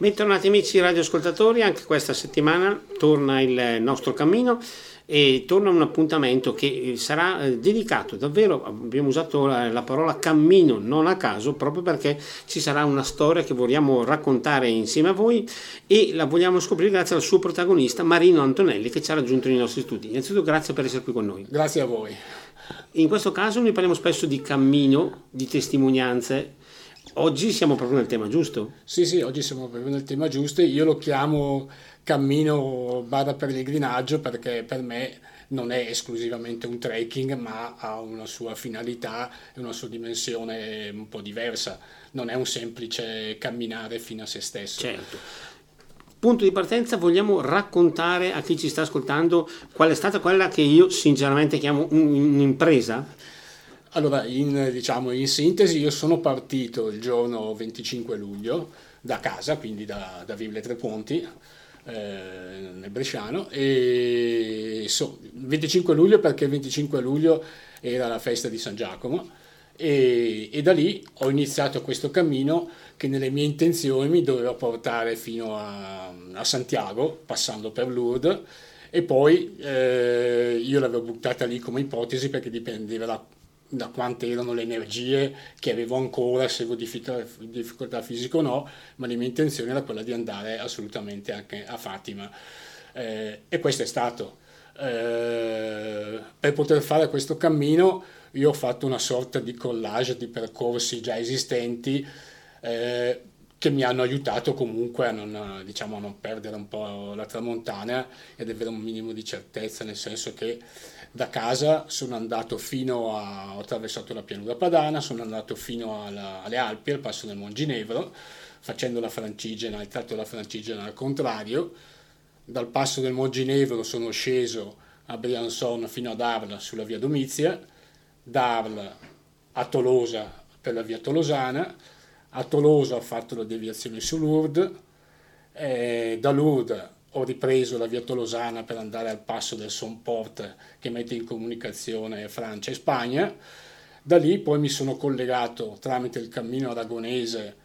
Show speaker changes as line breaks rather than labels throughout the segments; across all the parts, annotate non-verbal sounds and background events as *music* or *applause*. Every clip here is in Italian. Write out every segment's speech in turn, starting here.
Bentornati amici radioascoltatori, anche questa settimana torna il nostro cammino e torna un appuntamento che sarà eh, dedicato davvero, abbiamo usato la, parola cammino non a caso, proprio perché ci sarà una storia che vogliamo raccontare insieme a voi e la vogliamo scoprire grazie al suo protagonista Marino Antonelli che ci ha raggiunto nei nostri studi. Innanzitutto grazie per essere qui con noi.
Grazie a voi.
In questo caso noi parliamo spesso di cammino, di testimonianze, Oggi siamo proprio nel tema giusto?
Sì, sì, oggi siamo proprio nel tema giusto. Io lo chiamo cammino barra pellegrinaggio perché per me non è esclusivamente un trekking, ma ha una sua finalità e una sua dimensione un po' diversa. Non è un semplice camminare fino a se stesso.
Certo. Punto di partenza, vogliamo raccontare a chi ci sta ascoltando qual è stata quella che io sinceramente chiamo un'impresa?
Allora, in, diciamo, in, sintesi, io sono partito il giorno 25 luglio da casa, quindi da, da Vivle Tre Ponti, eh, nel Bresciano, e so, 25 luglio perché il 25 luglio era la festa di San Giacomo e, e, da lì ho iniziato questo cammino che nelle mie intenzioni mi doveva portare fino a, a Santiago, passando per Lourdes, e poi eh, io l'avevo buttata lì come ipotesi perché dipendeva da da quante erano le energie che avevo ancora, se avevo difficoltà, fisiche o no, ma la mia intenzione era quella di andare assolutamente anche a Fatima. Eh, e questo è stato. Eh, per poter fare questo cammino io ho fatto una sorta di collage di percorsi già esistenti eh, che mi hanno aiutato comunque a non, diciamo, a non perdere un po' la tramontana ed avere un minimo di certezza, nel senso che da casa sono andato fino a, ho attraversato la pianura padana, sono andato fino alla, alle Alpi, al passo del Monginevro, facendo la francigena, il tratto della francigena al contrario. Dal passo del Monginevro sono sceso a Briançon fino ad Arles sulla via Domizia, da Arles a Tolosa per la via Tolosana, a Tolosa ho fatto la deviazione su Lourdes, eh, da Lourdes ho ripreso la via Tolosana per andare al passo del Sonport che mette in comunicazione Francia e Spagna. Da lì poi mi sono collegato tramite il cammino aragonese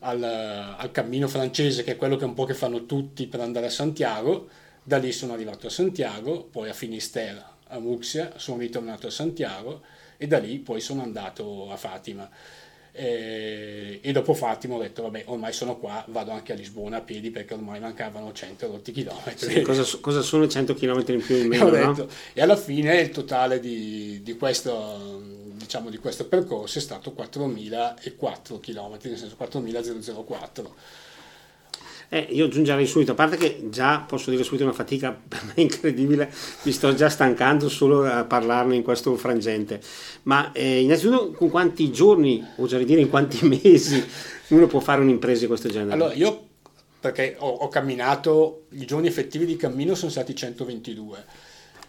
al, al, cammino francese, che è quello che un po' che fanno tutti per andare a Santiago. Da lì sono arrivato a Santiago, poi a Finisterre, a Muxia, sono ritornato a Santiago e da lì poi sono andato a Fatima. E, e, dopo Fatima ho detto vabbè ormai sono qua vado anche a Lisbona a piedi perché ormai mancavano 100 rotti chilometri.
Sì, cosa, cosa, sono 100 chilometri in più in *laughs* meno detto, no?
e alla fine il totale di, di, questo, diciamo, di questo percorso è stato 4.004 km nel senso 4.004
eh, io aggiungerei subito, a parte che già posso dire subito una fatica *laughs* per me incredibile, mi sto già stancando solo a parlarne in questo frangente, ma eh, innanzitutto con quanti giorni, oserei dire in quanti *laughs* mesi, uno può fare un'impresa di questo genere?
Allora, io perché ho, ho camminato, i giorni effettivi di cammino sono stati 122,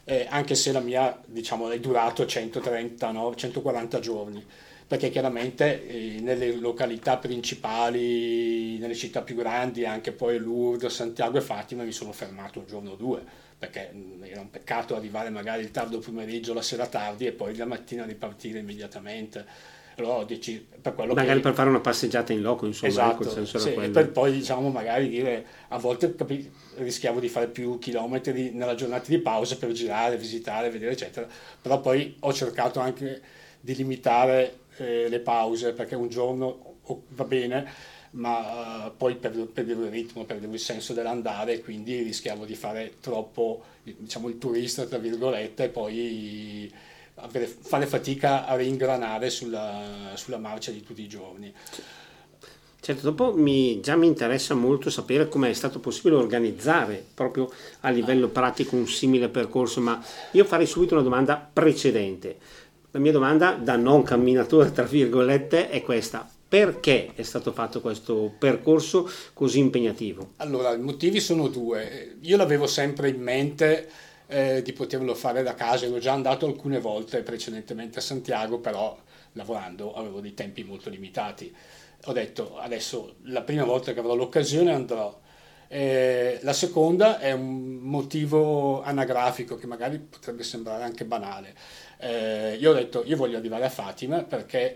eh, anche se la mia diciamo, è durato 130, no? 140 giorni perché chiaramente eh, nelle località principali, nelle città più grandi, anche poi Lourdes, Santiago e Fatima, mi sono fermato un giorno o due, perché mm, era un peccato arrivare magari il tardo pomeriggio, la sera tardi e poi la mattina ripartire immediatamente. Allora dici, per quello
magari
che...
per fare una passeggiata in loco, insomma,
esatto, ecco, sì, per poi diciamo magari dire, a volte capi, rischiavo di fare più chilometri nella giornata di pausa per girare, visitare, vedere eccetera, però poi ho cercato anche di limitare eh, le pause perché un giorno oh, va bene, ma uh, poi perdevo, perdevo, il ritmo, perdevo il senso dell'andare quindi rischiavo di fare troppo diciamo, il turista, tra virgolette, e poi avere, fare fatica a ringranare sulla, sulla marcia di tutti i giorni.
Certo, dopo mi, già mi interessa molto sapere come è stato possibile organizzare proprio a livello pratico un simile percorso, ma io farei subito una domanda precedente. La mia domanda da non camminatore, tra virgolette, è questa. Perché è stato fatto questo percorso così impegnativo?
Allora, i motivi sono due. Io l'avevo sempre in mente eh, di poterlo fare da casa, ero già andato alcune volte precedentemente a Santiago, però lavorando avevo dei tempi molto limitati. Ho detto adesso la prima volta che avrò l'occasione andrò. Eh, la seconda è un motivo anagrafico che magari potrebbe sembrare anche banale eh, io ho detto io voglio arrivare a Fatima perché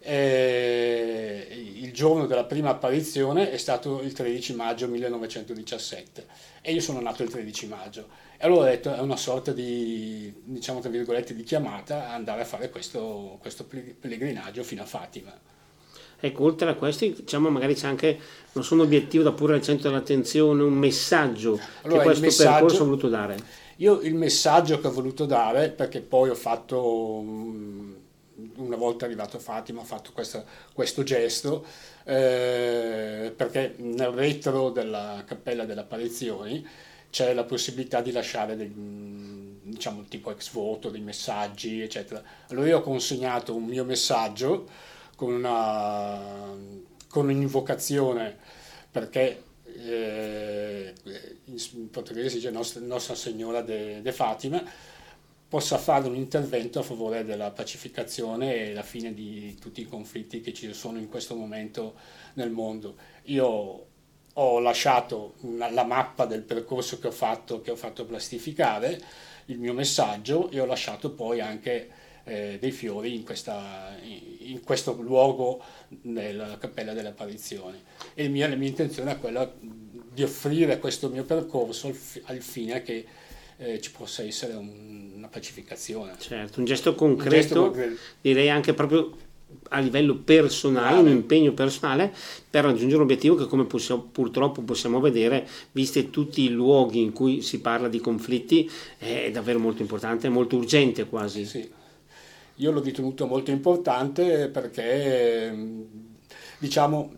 eh, il giorno della prima apparizione è stato il 13 maggio 1917 e io sono nato il 13 maggio. E allora ho detto è una sorta di, diciamo tra virgolette, di chiamata a andare a fare questo, questo pellegrinaggio fino a Fatima.
Ecco, oltre a questi, diciamo, magari c'è anche, non sono obiettivo da pure al centro dell'attenzione, un messaggio allora, che questo messaggio, percorso ha voluto dare.
Io il messaggio che ho voluto dare, perché poi ho fatto una volta arrivato Fatima ho fatto questa, questo gesto eh, perché nel retro della cappella delle apparizioni c'è la possibilità di lasciare dei, diciamo tipo ex voto, dei messaggi eccetera. Allora io ho consegnato un mio messaggio con, una, con un'invocazione perché eh, in portoghese dice Nostra, Nostra Signora de, de Fatima possa fare un intervento a favore della pacificazione e la fine di tutti i conflitti che ci sono in questo momento nel mondo. Io ho lasciato una, la mappa del percorso che ho fatto, che ho fatto plastificare, il mio messaggio e ho lasciato poi anche eh, dei fiori in, questa, in, questo luogo nella Cappella delle Apparizioni. E mia, la mia intenzione è quella di offrire questo mio percorso al, al fine che eh, ci possa essere un, una pacificazione.
Certo, un gesto concreto, un gesto concreto. direi anche proprio a livello personale, un impegno personale per raggiungere un obiettivo che come possiamo, purtroppo possiamo vedere, viste tutti i luoghi in cui si parla di conflitti, è davvero molto importante, molto urgente quasi.
Sì. Io l'ho ritenuto molto importante perché, diciamo,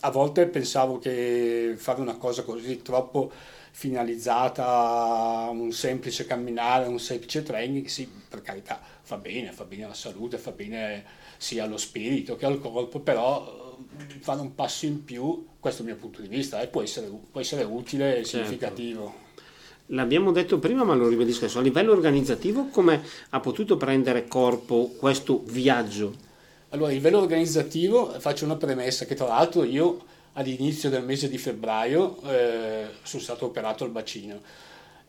a volte pensavo che fare una cosa così troppo finalizzata a un semplice camminare, un semplice training, sì, per carità, fa bene, fa bene alla salute, fa bene sia allo spirito che al corpo, però eh, fare un passo in più, questo è il mio punto di vista, e può essere, può essere utile e certo. significativo.
L'abbiamo detto prima, ma lo ribadisco adesso. A livello organizzativo, come ha potuto prendere corpo questo viaggio?
Allora, a livello organizzativo faccio una premessa che tra l'altro io all'inizio del mese di febbraio eh, sono stato operato al bacino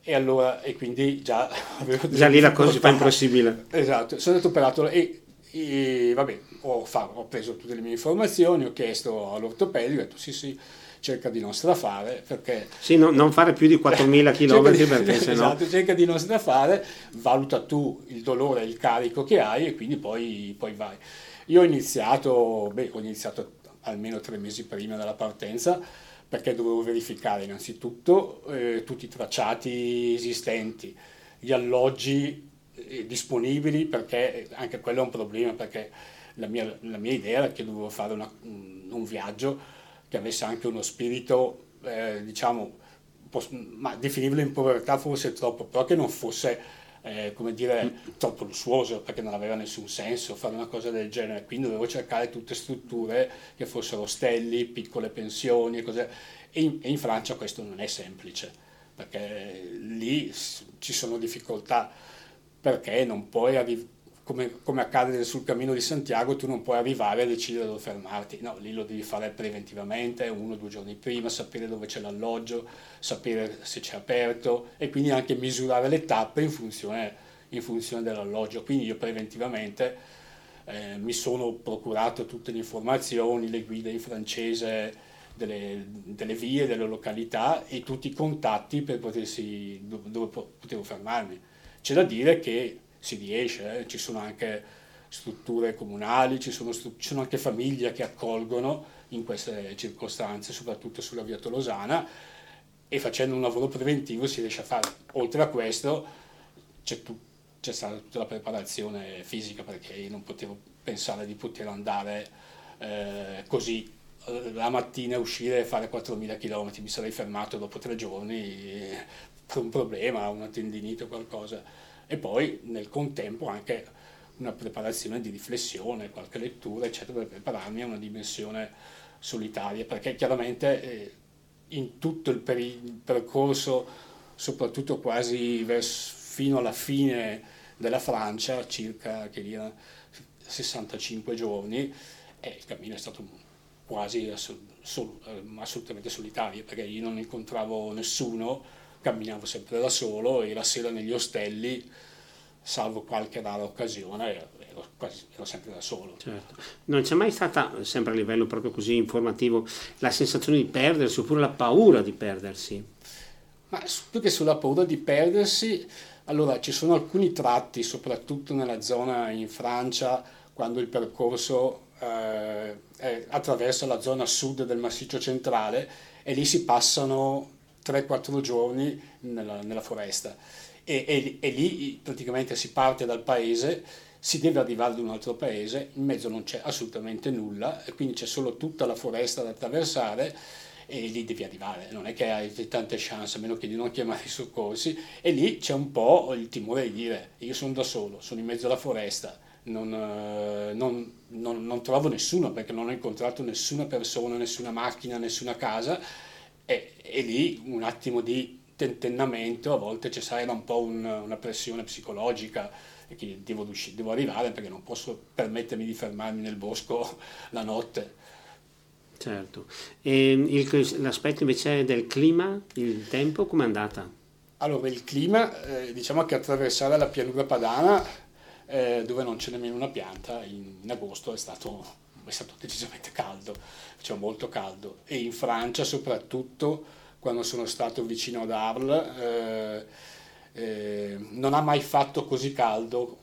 e allora e quindi già *laughs*
avevo già lì la cosa si *laughs* fa impossibile
esatto sono stato operato e, e vabbè ho, ho, preso tutte le mie informazioni ho chiesto all'ortopedico ho detto sì sì cerca di non strafare perché
sì no, non fare più di *laughs* 4.000 km *laughs* perché
sennò esatto, cerca di non strafare valuta tu il dolore e il carico che hai e quindi poi, poi vai. Io ho iniziato beh ho iniziato almeno tre mesi prima della partenza perché dovevo verificare innanzitutto eh, tutti i tracciati esistenti, gli alloggi eh, disponibili perché anche quello è un problema perché la mia, la mia idea era che dovevo fare una, un viaggio che avesse anche uno spirito, eh, diciamo, ma definibile in povertà forse troppo, però che non fosse eh, come dire, troppo lussuoso perché non aveva nessun senso fare una cosa del genere, quindi dovevo cercare tutte strutture che fossero ostelli, piccole pensioni e cose. E in, e in Francia questo non è semplice perché lì ci sono difficoltà. Perché non puoi arrivare come, come, accade sul cammino di Santiago, tu non puoi arrivare a decidere dove fermarti, no, lì lo devi fare preventivamente, uno o due giorni prima, sapere dove c'è l'alloggio, sapere se c'è aperto e quindi anche misurare le tappe in funzione, in funzione dell'alloggio. Quindi io preventivamente eh, mi sono procurato tutte le informazioni, le guide in francese, delle, delle, vie, delle località e tutti i contatti per potersi, dove, dove potevo fermarmi. C'è da dire che si riesce, eh? ci sono anche strutture comunali, ci sono, ci sono, anche famiglie che accolgono in queste circostanze, soprattutto sulla via Tolosana, e facendo un lavoro preventivo si riesce a fare. Oltre a questo c'è, tu, c'è stata tutta la preparazione fisica perché io non potevo pensare di poter andare eh, così eh, la mattina uscire e fare 4.000 km, mi sarei fermato dopo tre giorni per un problema, una tendinite o qualcosa e poi nel contempo anche una preparazione di riflessione, qualche lettura, eccetera, per prepararmi a una dimensione solitaria, perché chiaramente eh, in tutto il, per- il, percorso, soprattutto quasi verso, fino alla fine della Francia, circa che era 65 giorni, eh, il cammino è stato quasi eh, assolutamente solitario, perché io non incontravo nessuno, camminavo sempre da solo e la sera negli ostelli, salvo qualche rara occasione, ero, quasi, ero sempre da solo.
Certo. Non c'è mai stata, sempre a livello proprio così informativo, la sensazione di perdersi oppure la paura di perdersi?
Ma più che sulla paura di perdersi, allora ci sono alcuni tratti, soprattutto nella zona in Francia, quando il percorso eh, attraversa la zona sud del massiccio centrale e lì si passano 3-4 giorni nella, nella foresta. E, e, e, lì praticamente si parte dal paese, si deve arrivare ad un altro paese, in mezzo non c'è assolutamente nulla e quindi c'è solo tutta la foresta da attraversare e lì devi arrivare, non è che hai tante chance a meno che di non chiamare i soccorsi. E lì c'è un po' il timore di dire io sono da solo, sono in mezzo alla foresta, non, eh, non, non, non trovo nessuno perché non ho incontrato nessuna persona, nessuna macchina, nessuna casa e, e lì un attimo di tentennamento, a volte c'è sarà un po' un, una pressione psicologica che devo, devo arrivare perché non posso permettermi di fermarmi nel bosco *laughs* la notte.
Certo, e il, l'aspetto invece del clima, il tempo, com'è andata?
Allora, il clima, eh, diciamo che attraversare la pianura padana, eh, dove non c'è nemmeno una pianta, in, in agosto è stato, è stato decisamente caldo, faceva molto caldo, e in Francia soprattutto quando sono stato vicino ad Arles, eh, eh, non ha mai fatto così caldo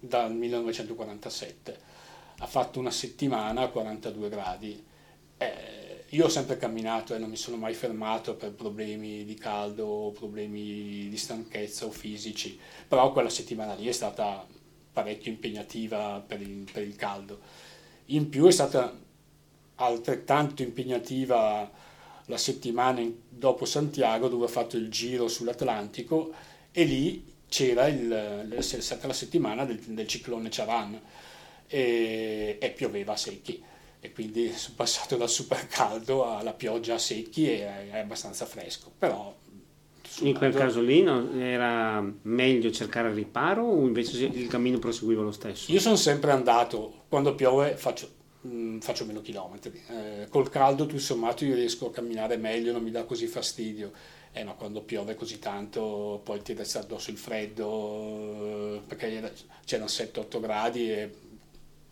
dal 1947. Ha fatto una settimana a 42 gradi. Eh, io ho sempre camminato e non mi sono mai fermato per problemi di caldo o problemi di stanchezza o fisici, però quella settimana lì è stata parecchio impegnativa per il, per il caldo. In più è stata altrettanto impegnativa la settimana dopo Santiago dove ho fatto il giro sull'Atlantico e lì c'era il, stata la settimana del, del ciclone Charan e, e, pioveva a secchi e quindi sono passato dal super caldo alla pioggia a secchi e è abbastanza fresco però
in quel caso lì era meglio cercare il riparo o invece il cammino proseguiva lo stesso?
Io sono sempre andato, quando piove faccio mh, mm, faccio meno chilometri. Eh, col caldo, tutto sommato, io riesco a camminare meglio, non mi dà così fastidio. Eh, ma quando piove così tanto, poi ti resta addosso il freddo, eh, perché c'erano 7-8 gradi e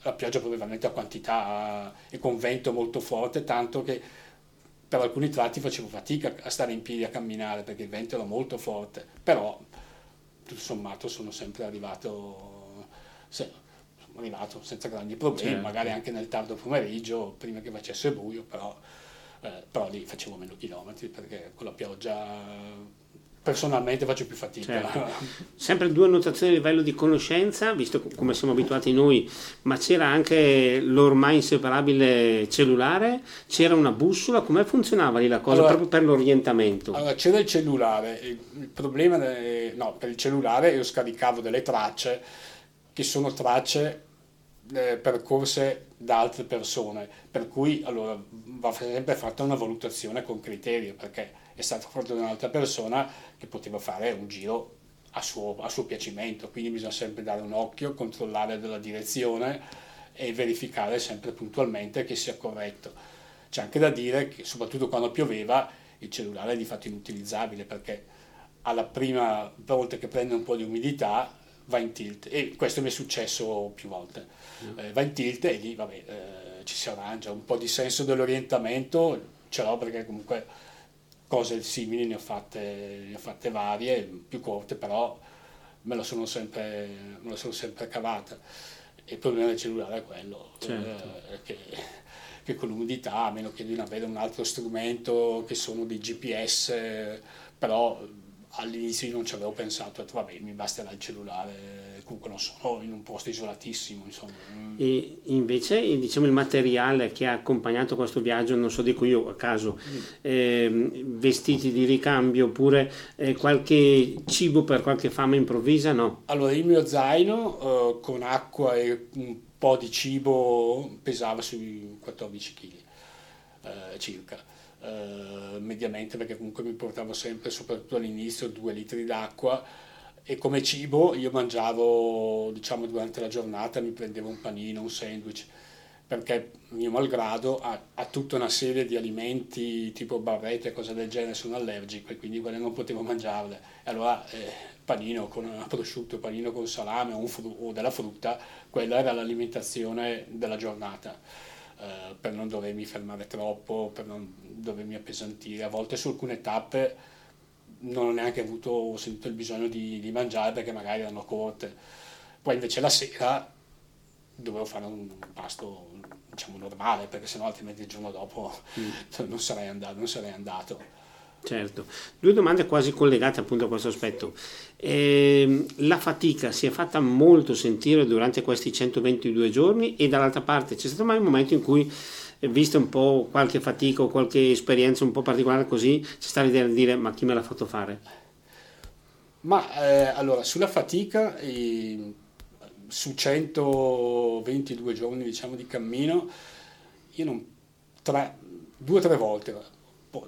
la pioggia probabilmente a quantità e con vento molto forte, tanto che per alcuni tratti facevo fatica a stare in piedi a camminare perché il vento era molto forte, però tutto sommato sono sempre arrivato, arrivato senza grandi problemi, certo. magari anche nel tardo pomeriggio, prima che facesse buio, però, eh, però lì facevo meno chilometri perché con la pioggia personalmente faccio più fatica. Certo.
Sempre due annotazioni a livello di conoscenza, visto come siamo abituati noi, ma c'era anche l'ormai inseparabile cellulare, c'era una bussola, come funzionava lì la cosa allora, proprio per l'orientamento?
Allora c'era il cellulare, il problema, de, no, per il cellulare io scaricavo delle tracce che sono tracce eh, percorse da altre persone, per cui allora va sempre fatta una valutazione con criterio, perché è stato fatto da un'altra persona che poteva fare un giro a suo, a suo piacimento, quindi bisogna sempre dare un occhio, controllare della direzione e verificare sempre puntualmente che sia corretto. C'è anche da dire che soprattutto quando pioveva il cellulare è di fatto inutilizzabile perché alla prima volta che prende un po' di umidità va in tilt e questo mi è successo più volte. Mm. Eh, va in tilt e lì vabbè, eh, ci si arrangia, un po' di senso dell'orientamento ce l'ho perché comunque cose simili ne ho fatte, ne ho fatte varie, più corte però me la sono sempre, me la sono sempre cavata. Il problema del cellulare è quello, certo. eh, che, che, con l'umidità, a meno che di non avere un altro strumento che sono di GPS, però all'inizio non ci avevo pensato, ho detto vabbè mi basterà il cellulare, comunque non sono in un posto isolatissimo. Insomma.
E invece diciamo, il materiale che ha accompagnato questo viaggio, non so dico io a caso, mm. eh, vestiti di ricambio oppure eh, qualche cibo per qualche fame improvvisa, no?
Allora il mio zaino eh, con acqua e un po' di cibo pesava sui 14 kg eh, circa eh, mediamente perché comunque mi portavo sempre, soprattutto all'inizio, due litri d'acqua e come cibo io mangiavo, diciamo durante la giornata, mi prendevo un panino, un sandwich perché mio malgrado ha, ha, tutta una serie di alimenti tipo barrette e cose del genere, sono allergico e quindi quelle non potevo mangiarle. Allora eh, panino con prosciutto, panino con salame o, fru- o della frutta, quella era l'alimentazione della giornata. Eh, per non dovermi fermare troppo, per non dovermi appesantire. A volte su alcune tappe non ho neanche avuto, ho sentito il bisogno di, di mangiare perché magari erano corte. Poi invece la sera dovevo fare un pasto diciamo normale perché sennò altrimenti il giorno dopo mm. *laughs* non, sarei andato, non sarei andato.
Certo, due domande quasi collegate appunto a questo aspetto. Eh, la fatica si è fatta molto sentire durante questi 122 giorni e dall'altra parte c'è stato mai un momento in cui, eh, vista un po' qualche fatica o qualche esperienza un po' particolare così, c'è stata di dire ma chi me l'ha fatto fare?
Ma eh, allora, sulla fatica, eh, su 122 giorni diciamo di cammino, io non, tre, due o tre volte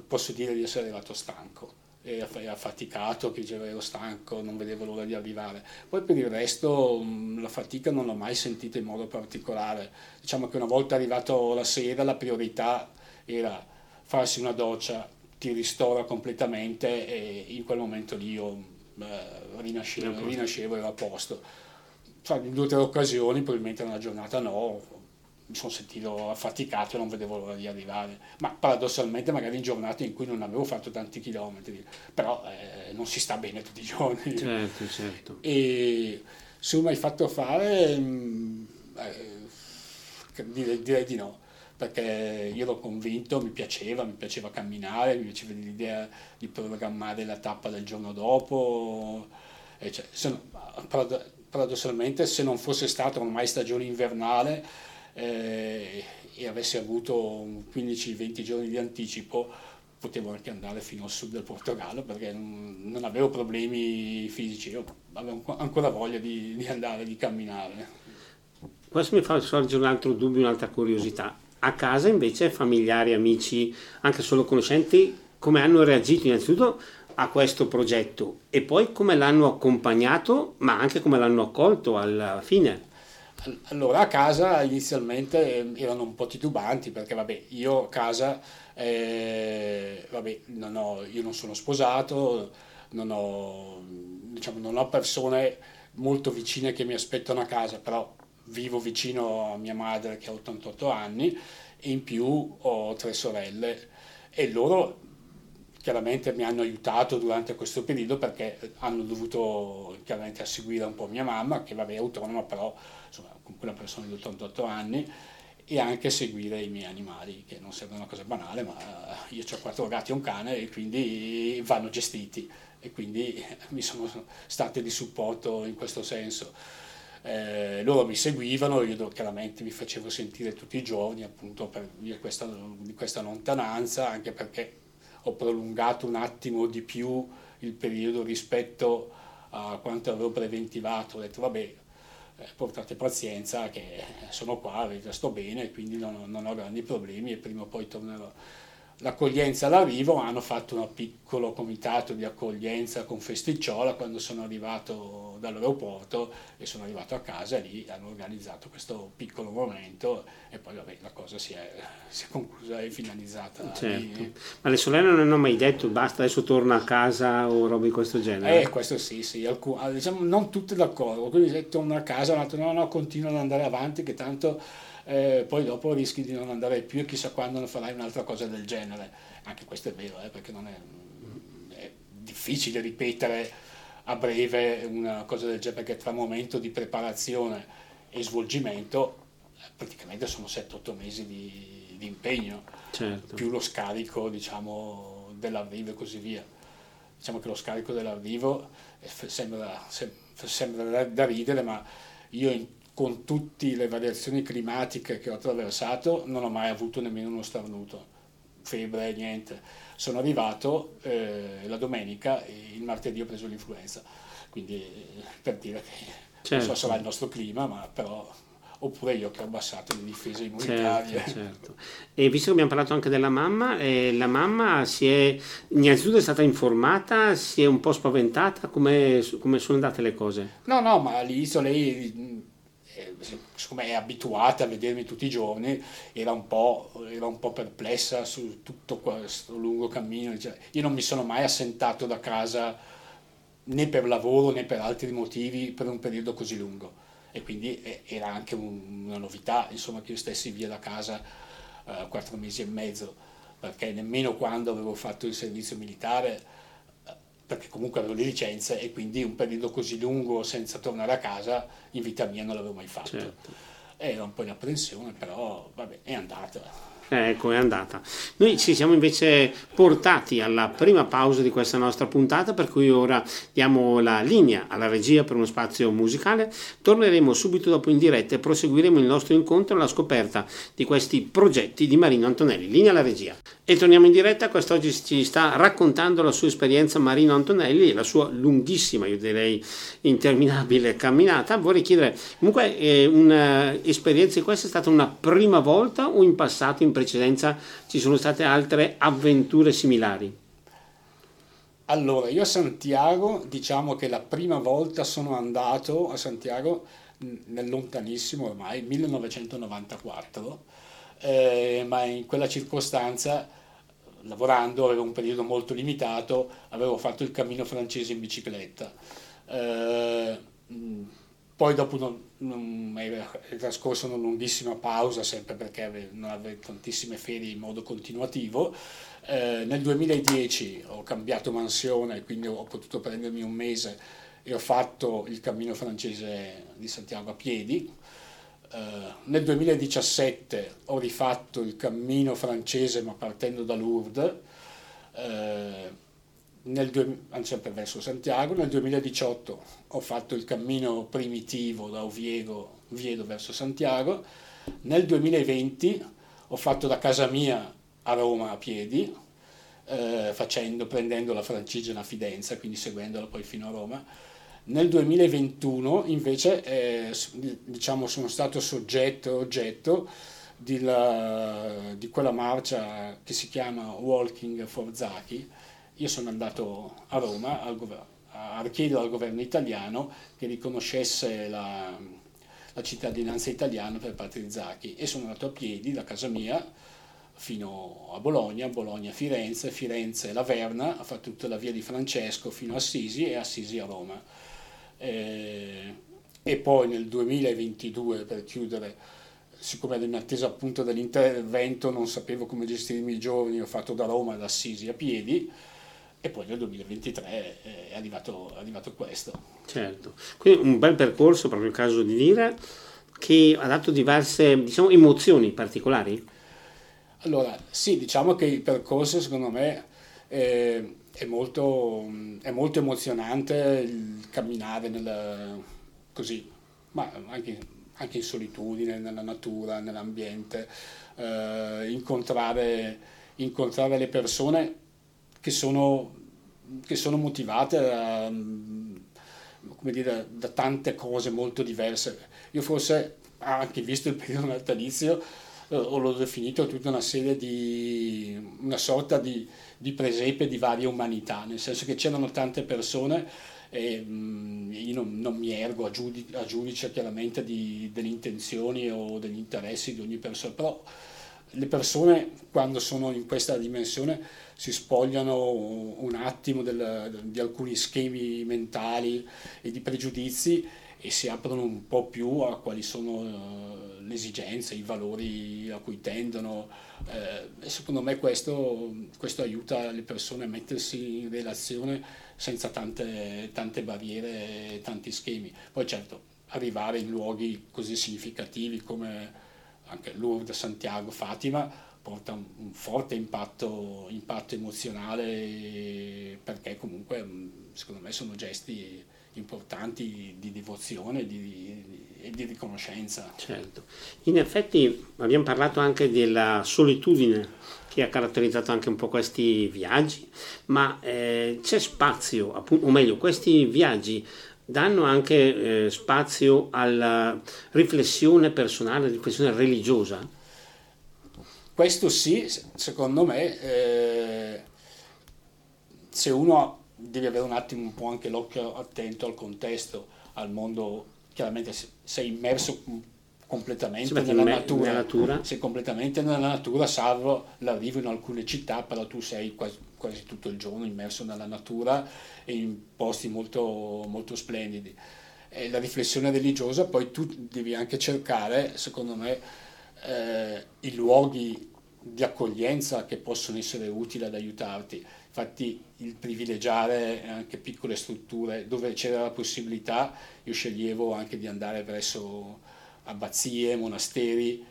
posso dire di essere arrivato stanco e affaticato, che dicevo ero stanco, non vedevo l'ora di arrivare. Poi per il resto la fatica non l'ho mai sentita in modo particolare. Diciamo che una volta arrivato la sera la priorità era farsi una doccia, ti ristora completamente e in quel momento lì io eh, rinascevo, rinascevo, ero a posto. Cioè, in due o tre occasioni, probabilmente una giornata no, mi sono sentito affaticato e non vedevo l'ora di arrivare, ma paradossalmente magari in giornate in cui non avevo fatto tanti chilometri, però eh, non si sta bene tutti i giorni.
Certo, certo.
E se mi hai fatto fare, mm, eh, direi, direi, di no, perché io ero convinto, mi piaceva, mi piaceva camminare, mi piaceva l'idea di programmare la tappa del giorno dopo, cioè, se, paradossalmente se non fosse stata ormai stagione invernale, eh, e avessi avuto 15-20 giorni di anticipo, potevo anche andare fino al sud del Portogallo perché non, non avevo problemi fisici, io avevo ancora voglia di, di andare, di camminare.
Questo mi fa sorgere un altro dubbio, un'altra curiosità. A casa invece familiari, amici, anche solo conoscenti, come hanno reagito innanzitutto a questo progetto e poi come l'hanno accompagnato, ma anche come l'hanno accolto alla fine?
Allora, a casa inizialmente ehm, erano un po' titubanti perché, vabbè, io a casa, eh, vabbè, non ho, io non sono sposato, non ho, diciamo, non ho persone molto vicine che mi aspettano a casa, però vivo vicino a mia madre che ha 88 anni e in più ho tre sorelle e loro chiaramente mi hanno aiutato durante questo periodo perché hanno dovuto chiaramente seguire un po' mia mamma che vabbè è autonoma però insomma, comunque una persona di 88 anni e anche seguire i miei animali, che non sembra una cosa banale, ma io ho quattro gatti e un cane e quindi vanno gestiti e quindi mi sono state di supporto in questo senso. Eh, loro mi seguivano, io chiaramente mi facevo sentire tutti i giorni appunto per via questa, di questa lontananza, anche perché ho prolungato un attimo di più il periodo rispetto a quanto avevo preventivato, ho detto vabbè eh, portate pazienza che sono qua, sto bene, quindi non, non ho grandi problemi e prima o poi tornerò l'accoglienza all'arrivo, hanno fatto un piccolo comitato di accoglienza con Festicciola quando sono arrivato dall'aeroporto e sono arrivato a casa lì hanno organizzato questo piccolo momento e poi vabbè, la cosa si è, *laughs* si è conclusa e finalizzata.
Certo. Ma le sorelle non hanno mai detto basta adesso torna a casa o roba di questo genere?
Eh, questo sì, sì, Alcun, ah, diciamo, non tutte d'accordo, quindi torna a casa, hanno detto no, no, continua ad andare avanti che tanto eh, poi dopo rischi di non andare più e chissà quando non farai un'altra cosa del genere. Anche questo è vero, eh, perché non è, è, difficile ripetere a breve una cosa del genere, perché tra momento di preparazione e svolgimento praticamente sono 7-8 mesi di, di impegno, certo. più lo scarico diciamo, dell'arrivo e così via. Diciamo che lo scarico dell'arrivo sembra, sembra da ridere, ma io in con tutte le variazioni climatiche che ho attraversato, non ho mai avuto nemmeno uno starnuto, febbre, niente. Sono arrivato eh, la domenica e il martedì ho preso l'influenza, quindi eh, per dire che certo. non so se sarà il nostro clima, ma però oppure io che ho abbassato le difese immunitarie.
Certo, certo. E visto che abbiamo parlato anche della mamma, eh, la mamma si è innanzitutto è stata informata, si è un po' spaventata, come, come sono andate le cose?
No, no, ma all'inizio lei eh, siccome è abituata a vedermi tutti i giorni, era un po', era un po perplessa su tutto questo lungo cammino. Io non mi sono mai assentato da casa né per lavoro né per altri motivi per un periodo così lungo e quindi eh, era anche un, una novità insomma, che io stessi via da casa uh, quattro mesi e mezzo perché nemmeno quando avevo fatto il servizio militare perché comunque avevo le licenze e quindi un periodo così lungo senza tornare a casa in vita mia non l'avevo mai fatto certo. era un po' in apprensione però vabbè è andata
Ecco, è andata. Noi ci siamo invece portati alla prima pausa di questa nostra puntata, per cui ora diamo la linea alla regia per uno spazio musicale. Torneremo subito dopo in diretta e proseguiremo il nostro incontro alla scoperta di questi progetti di Marino Antonelli. Linea alla regia. E torniamo in diretta, quest'oggi ci sta raccontando la sua esperienza Marino Antonelli e la sua lunghissima, io direi interminabile camminata. Vorrei chiedere, comunque, eh, un'esperienza di questa è stata una prima volta o in passato in precedenza ci sono state altre avventure similari?
Allora, io a Santiago, diciamo che la prima volta sono andato a Santiago nel lontanissimo ormai 1994, eh, ma in quella circostanza, lavorando, avevo un periodo molto limitato, avevo fatto il cammino francese in bicicletta. Eh, poi dopo non, è trascorsa una lunghissima pausa, sempre perché non avevo tantissime ferie in modo continuativo. Eh, nel 2010 ho cambiato mansione, quindi ho potuto prendermi un mese e ho fatto il cammino francese di Santiago a piedi. Eh, nel 2017 ho rifatto il cammino francese ma partendo da Lourdes. Eh, nel, sempre verso Santiago, nel 2018 ho fatto il cammino primitivo da Oviedo, Oviedo verso Santiago, nel 2020 ho fatto da casa mia a Roma a piedi, eh, facendo, prendendo la Francigena Fidenza, quindi seguendola poi fino a Roma. Nel 2021 invece eh, diciamo, sono stato soggetto oggetto di, la, di quella marcia che si chiama Walking for Zaki, io sono andato a Roma al a chiedere al governo italiano che riconoscesse la, la cittadinanza italiana per Patri Zacchi e sono andato a piedi da casa mia fino a Bologna, Bologna a Firenze, Firenze Laverna, ha fatto tutta la via di Francesco fino a Assisi e Assisi a Roma. Eh, e poi nel 2022, per chiudere, siccome ero in attesa appunto dell'intervento, non sapevo come gestirmi i giorni, ho fatto da Roma ad Assisi a piedi, e poi nel 2023 è arrivato, è arrivato questo.
Certo, quindi un bel percorso, proprio il caso di dire, che ha dato diverse diciamo, emozioni particolari?
Allora, sì, diciamo che il percorso secondo me è, è, molto, è molto, emozionante il camminare nel, così, ma anche, anche, in solitudine, nella natura, nell'ambiente, eh, incontrare, incontrare le persone che sono, che sono motivate da, dire, da tante cose molto diverse. Io forse, anche visto il periodo natalizio, eh, l'ho definito tutta una serie di, una sorta di, di presepe di varie umanità, nel senso che c'erano tante persone e mh, io non, non, mi ergo a, giudice, a giudice chiaramente di, delle intenzioni o degli interessi di ogni persona, però le persone quando sono in questa dimensione si spogliano un attimo del, di alcuni schemi mentali e di pregiudizi e si aprono un po' più a quali sono uh, le esigenze, i valori a cui tendono. Uh, e secondo me questo, questo, aiuta le persone a mettersi in relazione senza tante, tante barriere e tanti schemi. Poi certo, arrivare in luoghi così significativi come anche Lourdes, Santiago, Fatima, porta un, un forte impatto, impatto, emozionale perché comunque mm, secondo me sono gesti importanti di devozione e di, di, di, riconoscenza.
Certo, in effetti abbiamo parlato anche della solitudine che ha caratterizzato anche un po' questi viaggi, ma eh, c'è spazio, appunto, o meglio, questi viaggi danno anche eh, spazio alla riflessione personale, riflessione religiosa?
Questo sì, secondo me, eh, se uno deve avere un attimo un po' anche l'occhio attento al contesto, al mondo chiaramente sei immerso completamente nella, me, natura, nella natura, sei completamente nella natura, salvo l'arrivo in alcune città, però tu sei quasi, quasi, tutto il giorno immerso nella natura e in posti molto, molto splendidi. E la riflessione religiosa poi tu devi anche cercare, secondo me, eh, i luoghi di accoglienza che possono essere utili ad aiutarti. Infatti il privilegiare anche piccole strutture dove c'era la possibilità, io sceglievo anche di andare verso abbazie, monasteri,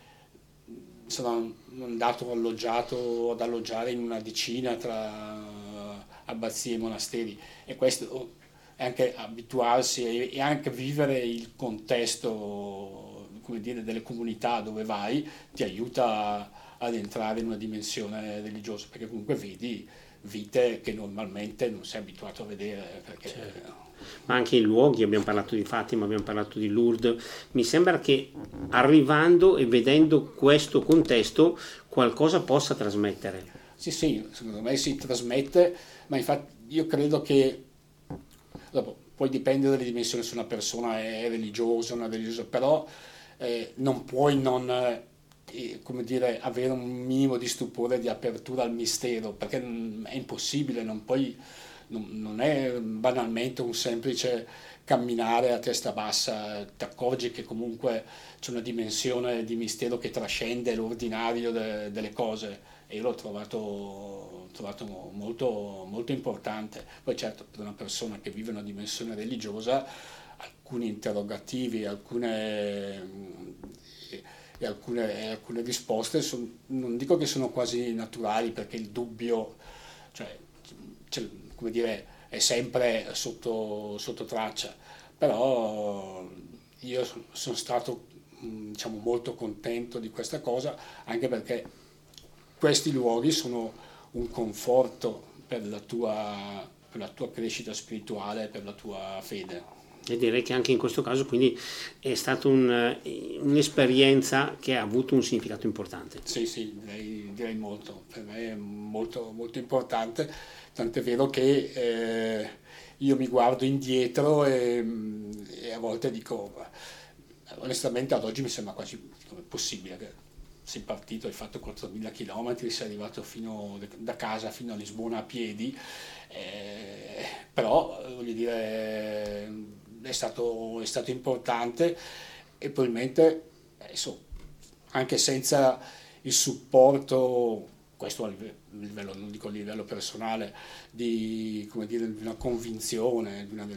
sono andato alloggiato ad alloggiare in una decina tra abbazie e monasteri. E questo è anche abituarsi e anche vivere il contesto dire, delle comunità dove vai ti aiuta ad entrare in una dimensione religiosa perché comunque vedi vite che normalmente non sei abituato a vedere perché certo
ma anche i luoghi, abbiamo parlato di Fatima, abbiamo parlato di Lourdes, mi sembra che arrivando e vedendo questo contesto qualcosa possa trasmettere.
Sì, sì, secondo me si trasmette, ma infatti io credo che poi dipende dalle dimensioni se una persona è religiosa o non religiosa, però eh, non puoi non eh, come dire, avere un minimo di stupore, di apertura al mistero, perché è impossibile, non puoi non, è banalmente un semplice camminare a testa bassa, ti accorgi che comunque c'è una dimensione di mistero che trascende l'ordinario de, delle cose e io l'ho trovato, trovato molto, molto importante. Poi certo per una persona che vive una dimensione religiosa alcuni interrogativi, alcune e alcune, alcune risposte son, non dico che sono quasi naturali perché il dubbio cioè, come dire, è sempre sotto, sotto traccia, però io sono stato diciamo, molto contento di questa cosa, anche perché questi luoghi sono un conforto per la tua, per la tua crescita spirituale, per la tua fede.
E direi che anche in questo caso quindi è stata un, un'esperienza che ha avuto un significato importante.
Sì, sì, direi, direi molto, per me è molto, molto importante tant'è vero che eh, io mi guardo indietro e, e, a volte dico, onestamente ad oggi mi sembra quasi possibile che sei partito, hai fatto 4.000 km, sei arrivato fino, da casa fino a Lisbona a piedi, eh, però voglio dire è stato, è stato importante e probabilmente adesso, anche senza il supporto questo a livello, non dico a livello personale, di, dire, di una convinzione di una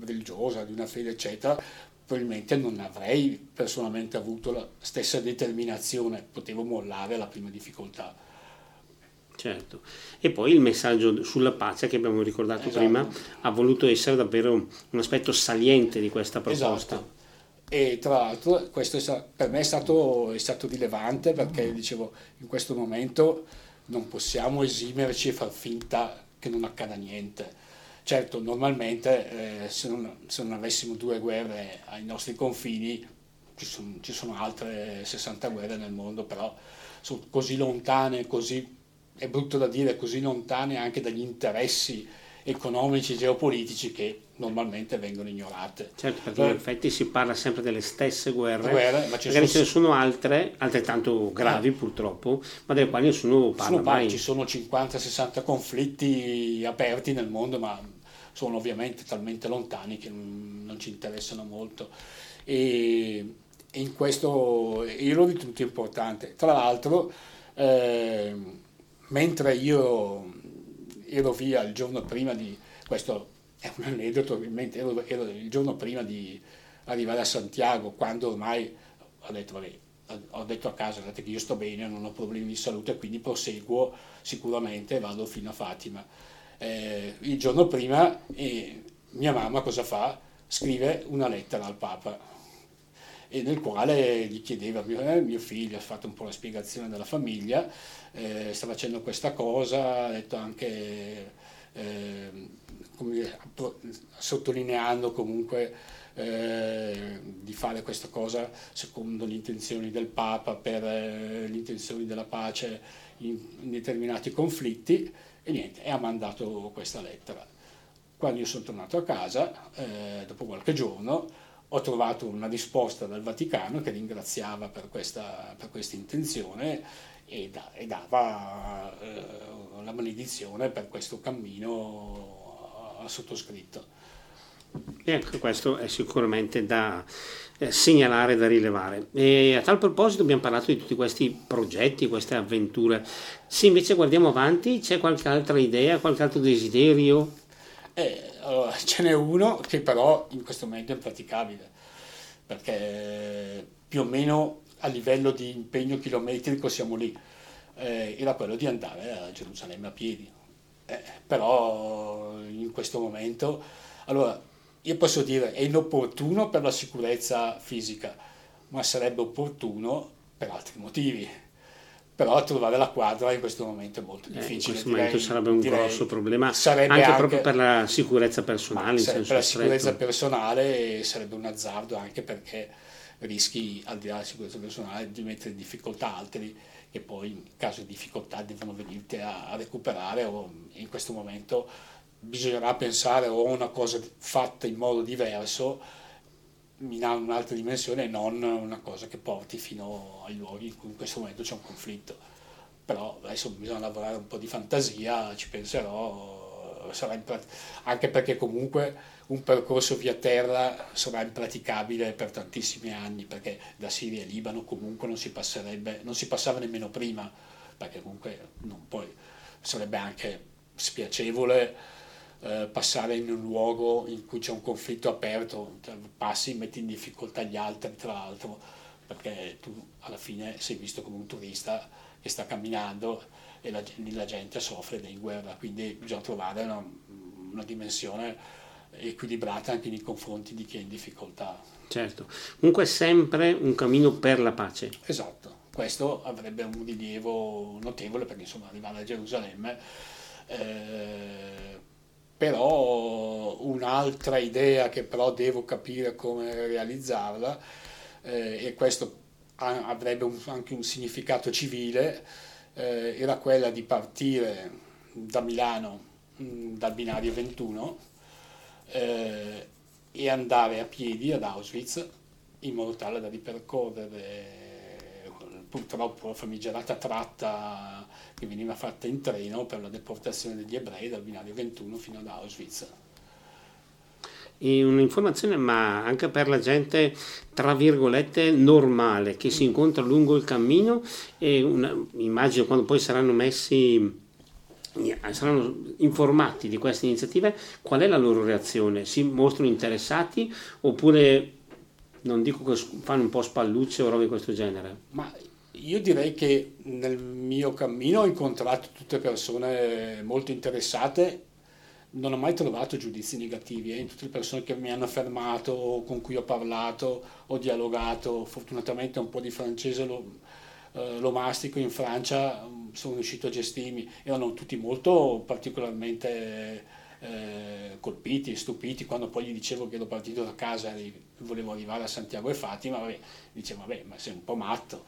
religiosa, di una fede, eccetera, probabilmente non avrei personalmente avuto la stessa determinazione, potevo mollare la prima difficoltà.
Certo, e poi il messaggio sulla pace che abbiamo ricordato esatto. prima ha voluto essere davvero un aspetto saliente di questa proposta.
Esatto. E tra l'altro questo per me è stato, è stato rilevante perché dicevo in questo momento non possiamo esimerci e far finta che non accada niente. Certo, normalmente eh, se, non, se, non, avessimo due guerre ai nostri confini, ci sono, ci sono, altre 60 guerre nel mondo, però sono così lontane, così, è brutto da dire, così lontane anche dagli interessi economici e geopolitici che normalmente vengono ignorate.
Certo, perché in effetti si parla sempre delle stesse guerre, guerre ma magari ce ne sono altre, altrettanto gravi eh. purtroppo, ma delle quali nessuno parla
sono mai. Ci sono 50-60 conflitti aperti nel mondo, ma sono ovviamente talmente lontani che non ci interessano molto. E, e in questo io l'ho ritenuto importante. Tra l'altro, eh, mentre io ero via il giorno prima di questo è un aneddoto, ovviamente, ero, ero, il giorno prima di arrivare a Santiago, quando ormai ho detto, vabbè, ho detto a casa, guardate che io sto bene, non ho problemi di salute, quindi proseguo sicuramente vado fino a Fatima. Eh, il giorno prima eh, mia mamma cosa fa? Scrive una lettera al Papa nel quale gli chiedeva mio, eh, mio figlio, ha fatto un po' la spiegazione della famiglia, eh, sta facendo questa cosa, ha detto anche eh, come, sottolineando comunque eh, di fare questa cosa secondo le intenzioni del Papa per eh, le intenzioni della pace in, in, determinati conflitti e niente, e ha mandato questa lettera. Quando io sono tornato a casa, eh, dopo qualche giorno, ho trovato una risposta dal Vaticano che ringraziava per questa, per questa intenzione e, da, e dava eh, la maledizione per questo cammino sottoscritto.
E anche questo è sicuramente da eh, segnalare, da rilevare. E a tal proposito abbiamo parlato di tutti questi progetti, queste avventure. Se invece guardiamo avanti, c'è qualche altra idea, qualche altro desiderio?
Eh, allora, *laughs* ce n'è uno che però in questo momento è impraticabile, perché più o meno a livello di impegno chilometrico siamo lì. Eh, era quello di andare a Gerusalemme a piedi. Eh, però in questo momento, allora, io posso dire è inopportuno per la sicurezza fisica, ma sarebbe opportuno per altri motivi. Però trovare la quadra in questo momento è molto difficile. Eh, in
questo direi, momento sarebbe un grosso problema, anche, anche, proprio per la sicurezza personale.
per la sicurezza personale sarebbe un azzardo anche perché rischi, al di là della sicurezza personale, di mettere in difficoltà altri che poi in caso di difficoltà devono venirti a, a recuperare o in questo momento bisognerà pensare o una cosa fatta in modo diverso in un'altra dimensione e non una cosa che porti fino ai luoghi in cui in questo momento c'è un conflitto. Però adesso bisogna lavorare un po' di fantasia, ci penserò, imprat- anche perché comunque un percorso via terra sarà impraticabile per tantissimi anni, perché da Siria e Libano comunque non si passerebbe, non si passava nemmeno prima, perché comunque poi, sarebbe anche spiacevole eh, passare in un luogo in cui c'è un conflitto aperto, cioè, passi, metti in difficoltà gli altri, tra l'altro, perché tu alla fine sei visto come un turista che sta camminando e la, la gente soffre in guerra, quindi bisogna trovare una, una dimensione equilibrata anche nei confronti di chi è in difficoltà.
Certo, comunque è sempre un cammino per la pace.
Esatto, questo avrebbe un rilievo notevole perché insomma arrivare a Gerusalemme eh, però un'altra idea che però devo capire come realizzarla eh, e questo avrebbe un, anche un significato civile eh, era quella di partire da Milano mh, mm, dal binario 21 eh, e andare a piedi ad Auschwitz in modo tale da ripercorrere purtroppo la famigerata tratta che veniva fatta in treno per la deportazione degli ebrei dal binario 21 fino ad Auschwitz.
E un'informazione, ma anche per la gente, tra virgolette, normale, che si incontra lungo il cammino e una, immagino quando poi saranno messi saranno informati di queste iniziative, qual è la loro reazione? Si mostrano interessati oppure non dico che fanno un po' spallucce o robe di questo genere?
Ma io direi che nel mio cammino ho incontrato tutte persone molto interessate, non ho mai trovato giudizi negativi, eh? tutte le persone che mi hanno fermato, con cui ho parlato, ho dialogato, fortunatamente un po' di francese lo, eh, lo mastico in Francia, mm, sono riuscito a gestirmi, erano tutti molto particolarmente eh, colpiti, stupiti, quando poi gli dicevo che ero partito da casa e volevo arrivare a Santiago e Fatima, vabbè, diceva vabbè ma sei un po' matto,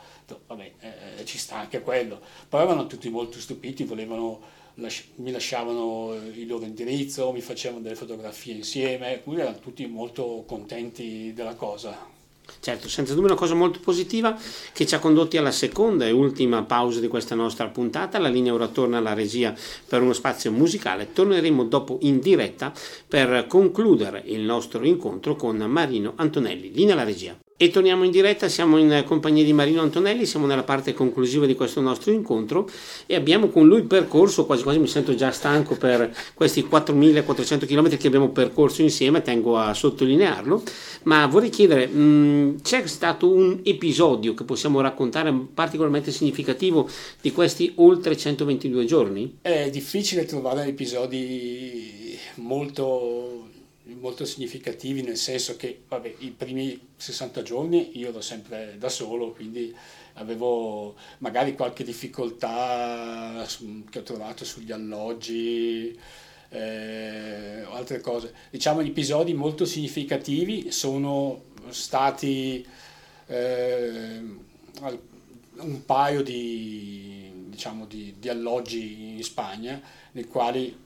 vabbè eh, ci sta anche quello, poi erano tutti molto stupiti, volevano, mi lasciavano il loro indirizzo, mi facevano delle fotografie insieme, quindi erano tutti molto contenti della cosa.
Certo, senza dubbio una cosa molto positiva che ci ha condotti alla seconda e ultima pausa di questa nostra puntata. La linea ora torna alla regia per uno spazio musicale. Torneremo dopo in diretta per concludere il nostro incontro con Marino Antonelli. Linea alla regia. E torniamo in diretta, siamo in compagnia di Marino Antonelli, siamo nella parte conclusiva di questo nostro incontro e abbiamo con lui percorso, quasi quasi mi sento già stanco per questi 4400 km che abbiamo percorso insieme, tengo a sottolinearlo, ma vorrei chiedere, mh, mm, c'è stato un episodio che possiamo raccontare particolarmente significativo di questi oltre 122 giorni?
È difficile trovare episodi molto molto significativi nel senso che vabbè, i primi 60 giorni io ero sempre da solo, quindi avevo magari qualche difficoltà che ho trovato sugli alloggi eh, altre cose. Diciamo gli episodi molto significativi sono stati eh, un paio di, diciamo, di, di alloggi in Spagna nei quali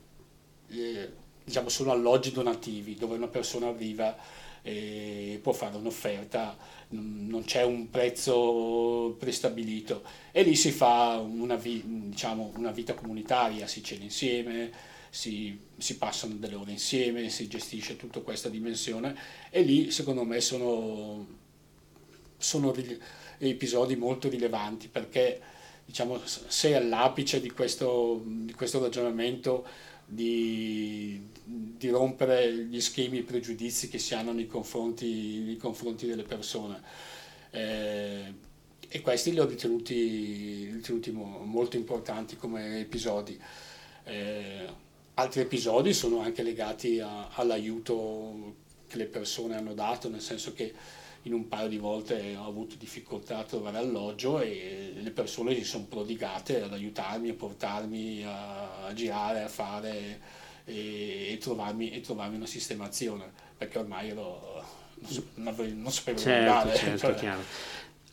eh, diciamo, sono alloggi donativi dove una persona arriva e può fare un'offerta, non c'è un prezzo prestabilito. E lì si fa una, vi, diciamo, una vita comunitaria, si cena insieme, si, si, passano delle ore insieme, si gestisce tutta questa dimensione. E lì secondo me sono, sono episodi molto rilevanti perché diciamo, sei all'apice di questo, di questo ragionamento di, di, rompere gli schemi e pregiudizi che si hanno nei confronti, nei confronti delle persone. Eh, e questi li ho ritenuti, ritenuti molto importanti come episodi. Eh, altri episodi sono anche legati a, all'aiuto che le persone hanno dato, nel senso che in un paio di volte ho avuto difficoltà a trovare alloggio e le persone si sono prodigate ad aiutarmi, a portarmi a, a girare, a fare e, e, trovarmi, e, trovarmi, una sistemazione, perché ormai ero, non, non sapevo
certo, andare. Certo, cioè. chiaro.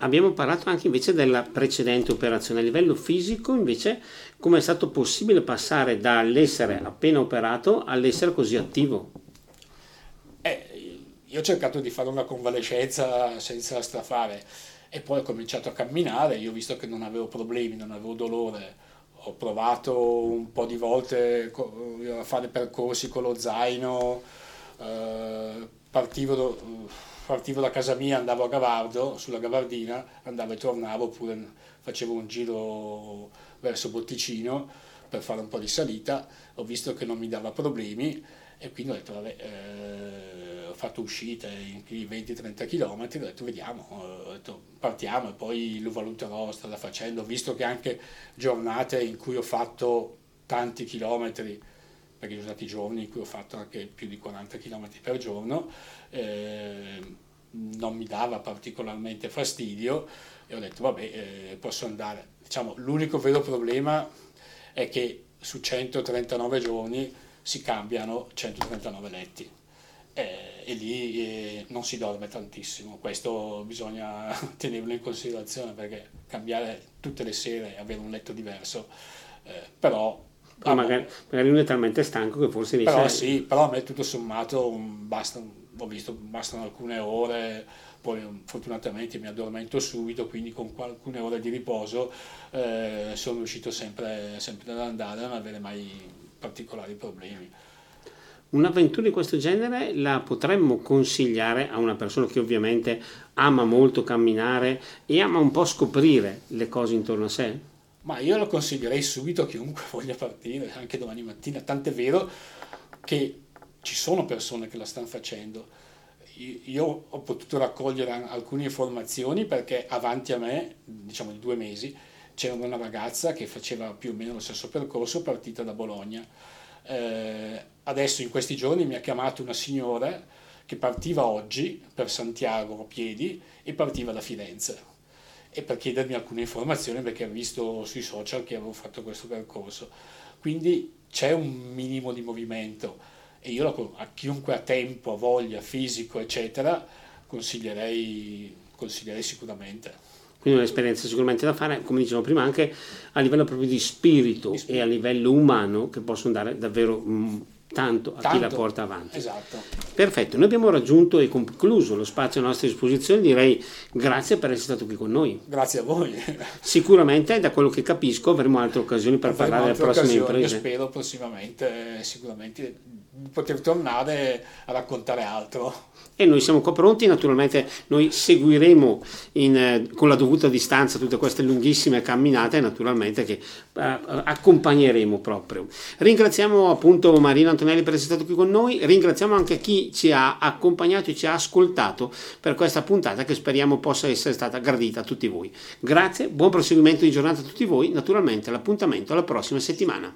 Abbiamo parlato anche invece della precedente operazione. A livello fisico, invece, come è stato possibile passare dall'essere appena operato all'essere così attivo?
Io ho cercato di fare una convalescenza senza strafare e poi ho cominciato a camminare, io ho visto che non avevo problemi, non avevo dolore, ho provato un po' di volte a fare percorsi con lo zaino, eh, partivo, partivo, da casa mia, andavo a Gavardo, sulla Gavardina, andavo e tornavo oppure facevo un giro verso Botticino per fare un po' di salita, ho visto che non mi dava problemi e quindi ho detto vabbè... Eh, fatto uscite in 20-30 km, ho detto vediamo, ho detto, partiamo e poi lo valuterò strada facendo, visto che anche giornate in cui ho fatto tanti chilometri, perché sono stati giorni in cui ho fatto anche più di 40 km per giorno, eh, non mi dava particolarmente fastidio e ho detto vabbè eh, posso andare. Diciamo, l'unico vero problema è che su 139 giorni si cambiano 139 letti. Eh, e lì eh, non si dorme tantissimo, questo bisogna *laughs* tenerlo in considerazione perché cambiare tutte le sere e avere un letto diverso, eh, però...
Ah, magari, magari, uno è talmente stanco che forse
riesce Però sì, però a me tutto sommato um, basta, ho visto, bastano alcune ore, poi um, fortunatamente mi addormento subito, quindi con alcune ore di riposo eh, sono riuscito sempre, sempre ad andare a non avere mai particolari problemi.
Un'avventura di questo genere la potremmo consigliare a una persona che ovviamente ama molto camminare e ama un po' scoprire le cose intorno a sé?
Ma io lo consiglierei subito a chiunque *laughs* voglia partire, anche domani mattina, tant'è vero che ci sono persone che la stanno facendo. Io ho potuto raccogliere alcune informazioni perché avanti a me, diciamo di due mesi, c'era una ragazza che faceva più o meno lo stesso percorso partita da Bologna eh, adesso in questi giorni mi ha chiamato una signora che partiva oggi per Santiago a piedi e partiva da Firenze e per chiedermi alcune informazioni perché ha visto sui social che avevo fatto questo percorso. Quindi c'è un minimo di movimento e io a chiunque ha tempo, voglia, fisico, eccetera, consiglierei, consiglierei sicuramente
quindi un'esperienza sicuramente da fare, come dicevo prima, anche a livello proprio di spirito, di spirito. e a livello umano che possono dare davvero mh, mm, tanto a tanto, chi la porta avanti.
Esatto.
Perfetto, noi abbiamo raggiunto e concluso lo spazio a nostra disposizione, direi grazie per essere stato qui con noi.
Grazie a voi.
Sicuramente, da quello che capisco, avremo altre occasioni per avremo parlare delle prossime imprese.
Spero prossimamente, sicuramente, di poter tornare a raccontare altro
e noi siamo qua pronti, naturalmente noi seguiremo in, eh, con la dovuta distanza tutte queste lunghissime camminate naturalmente che eh, accompagneremo proprio. Ringraziamo appunto Marino Antonelli per essere stato qui con noi, ringraziamo anche chi ci ha accompagnato e ci ha ascoltato per questa puntata che speriamo possa essere stata gradita a tutti voi. Grazie, buon proseguimento di giornata a tutti voi, naturalmente l'appuntamento alla prossima settimana.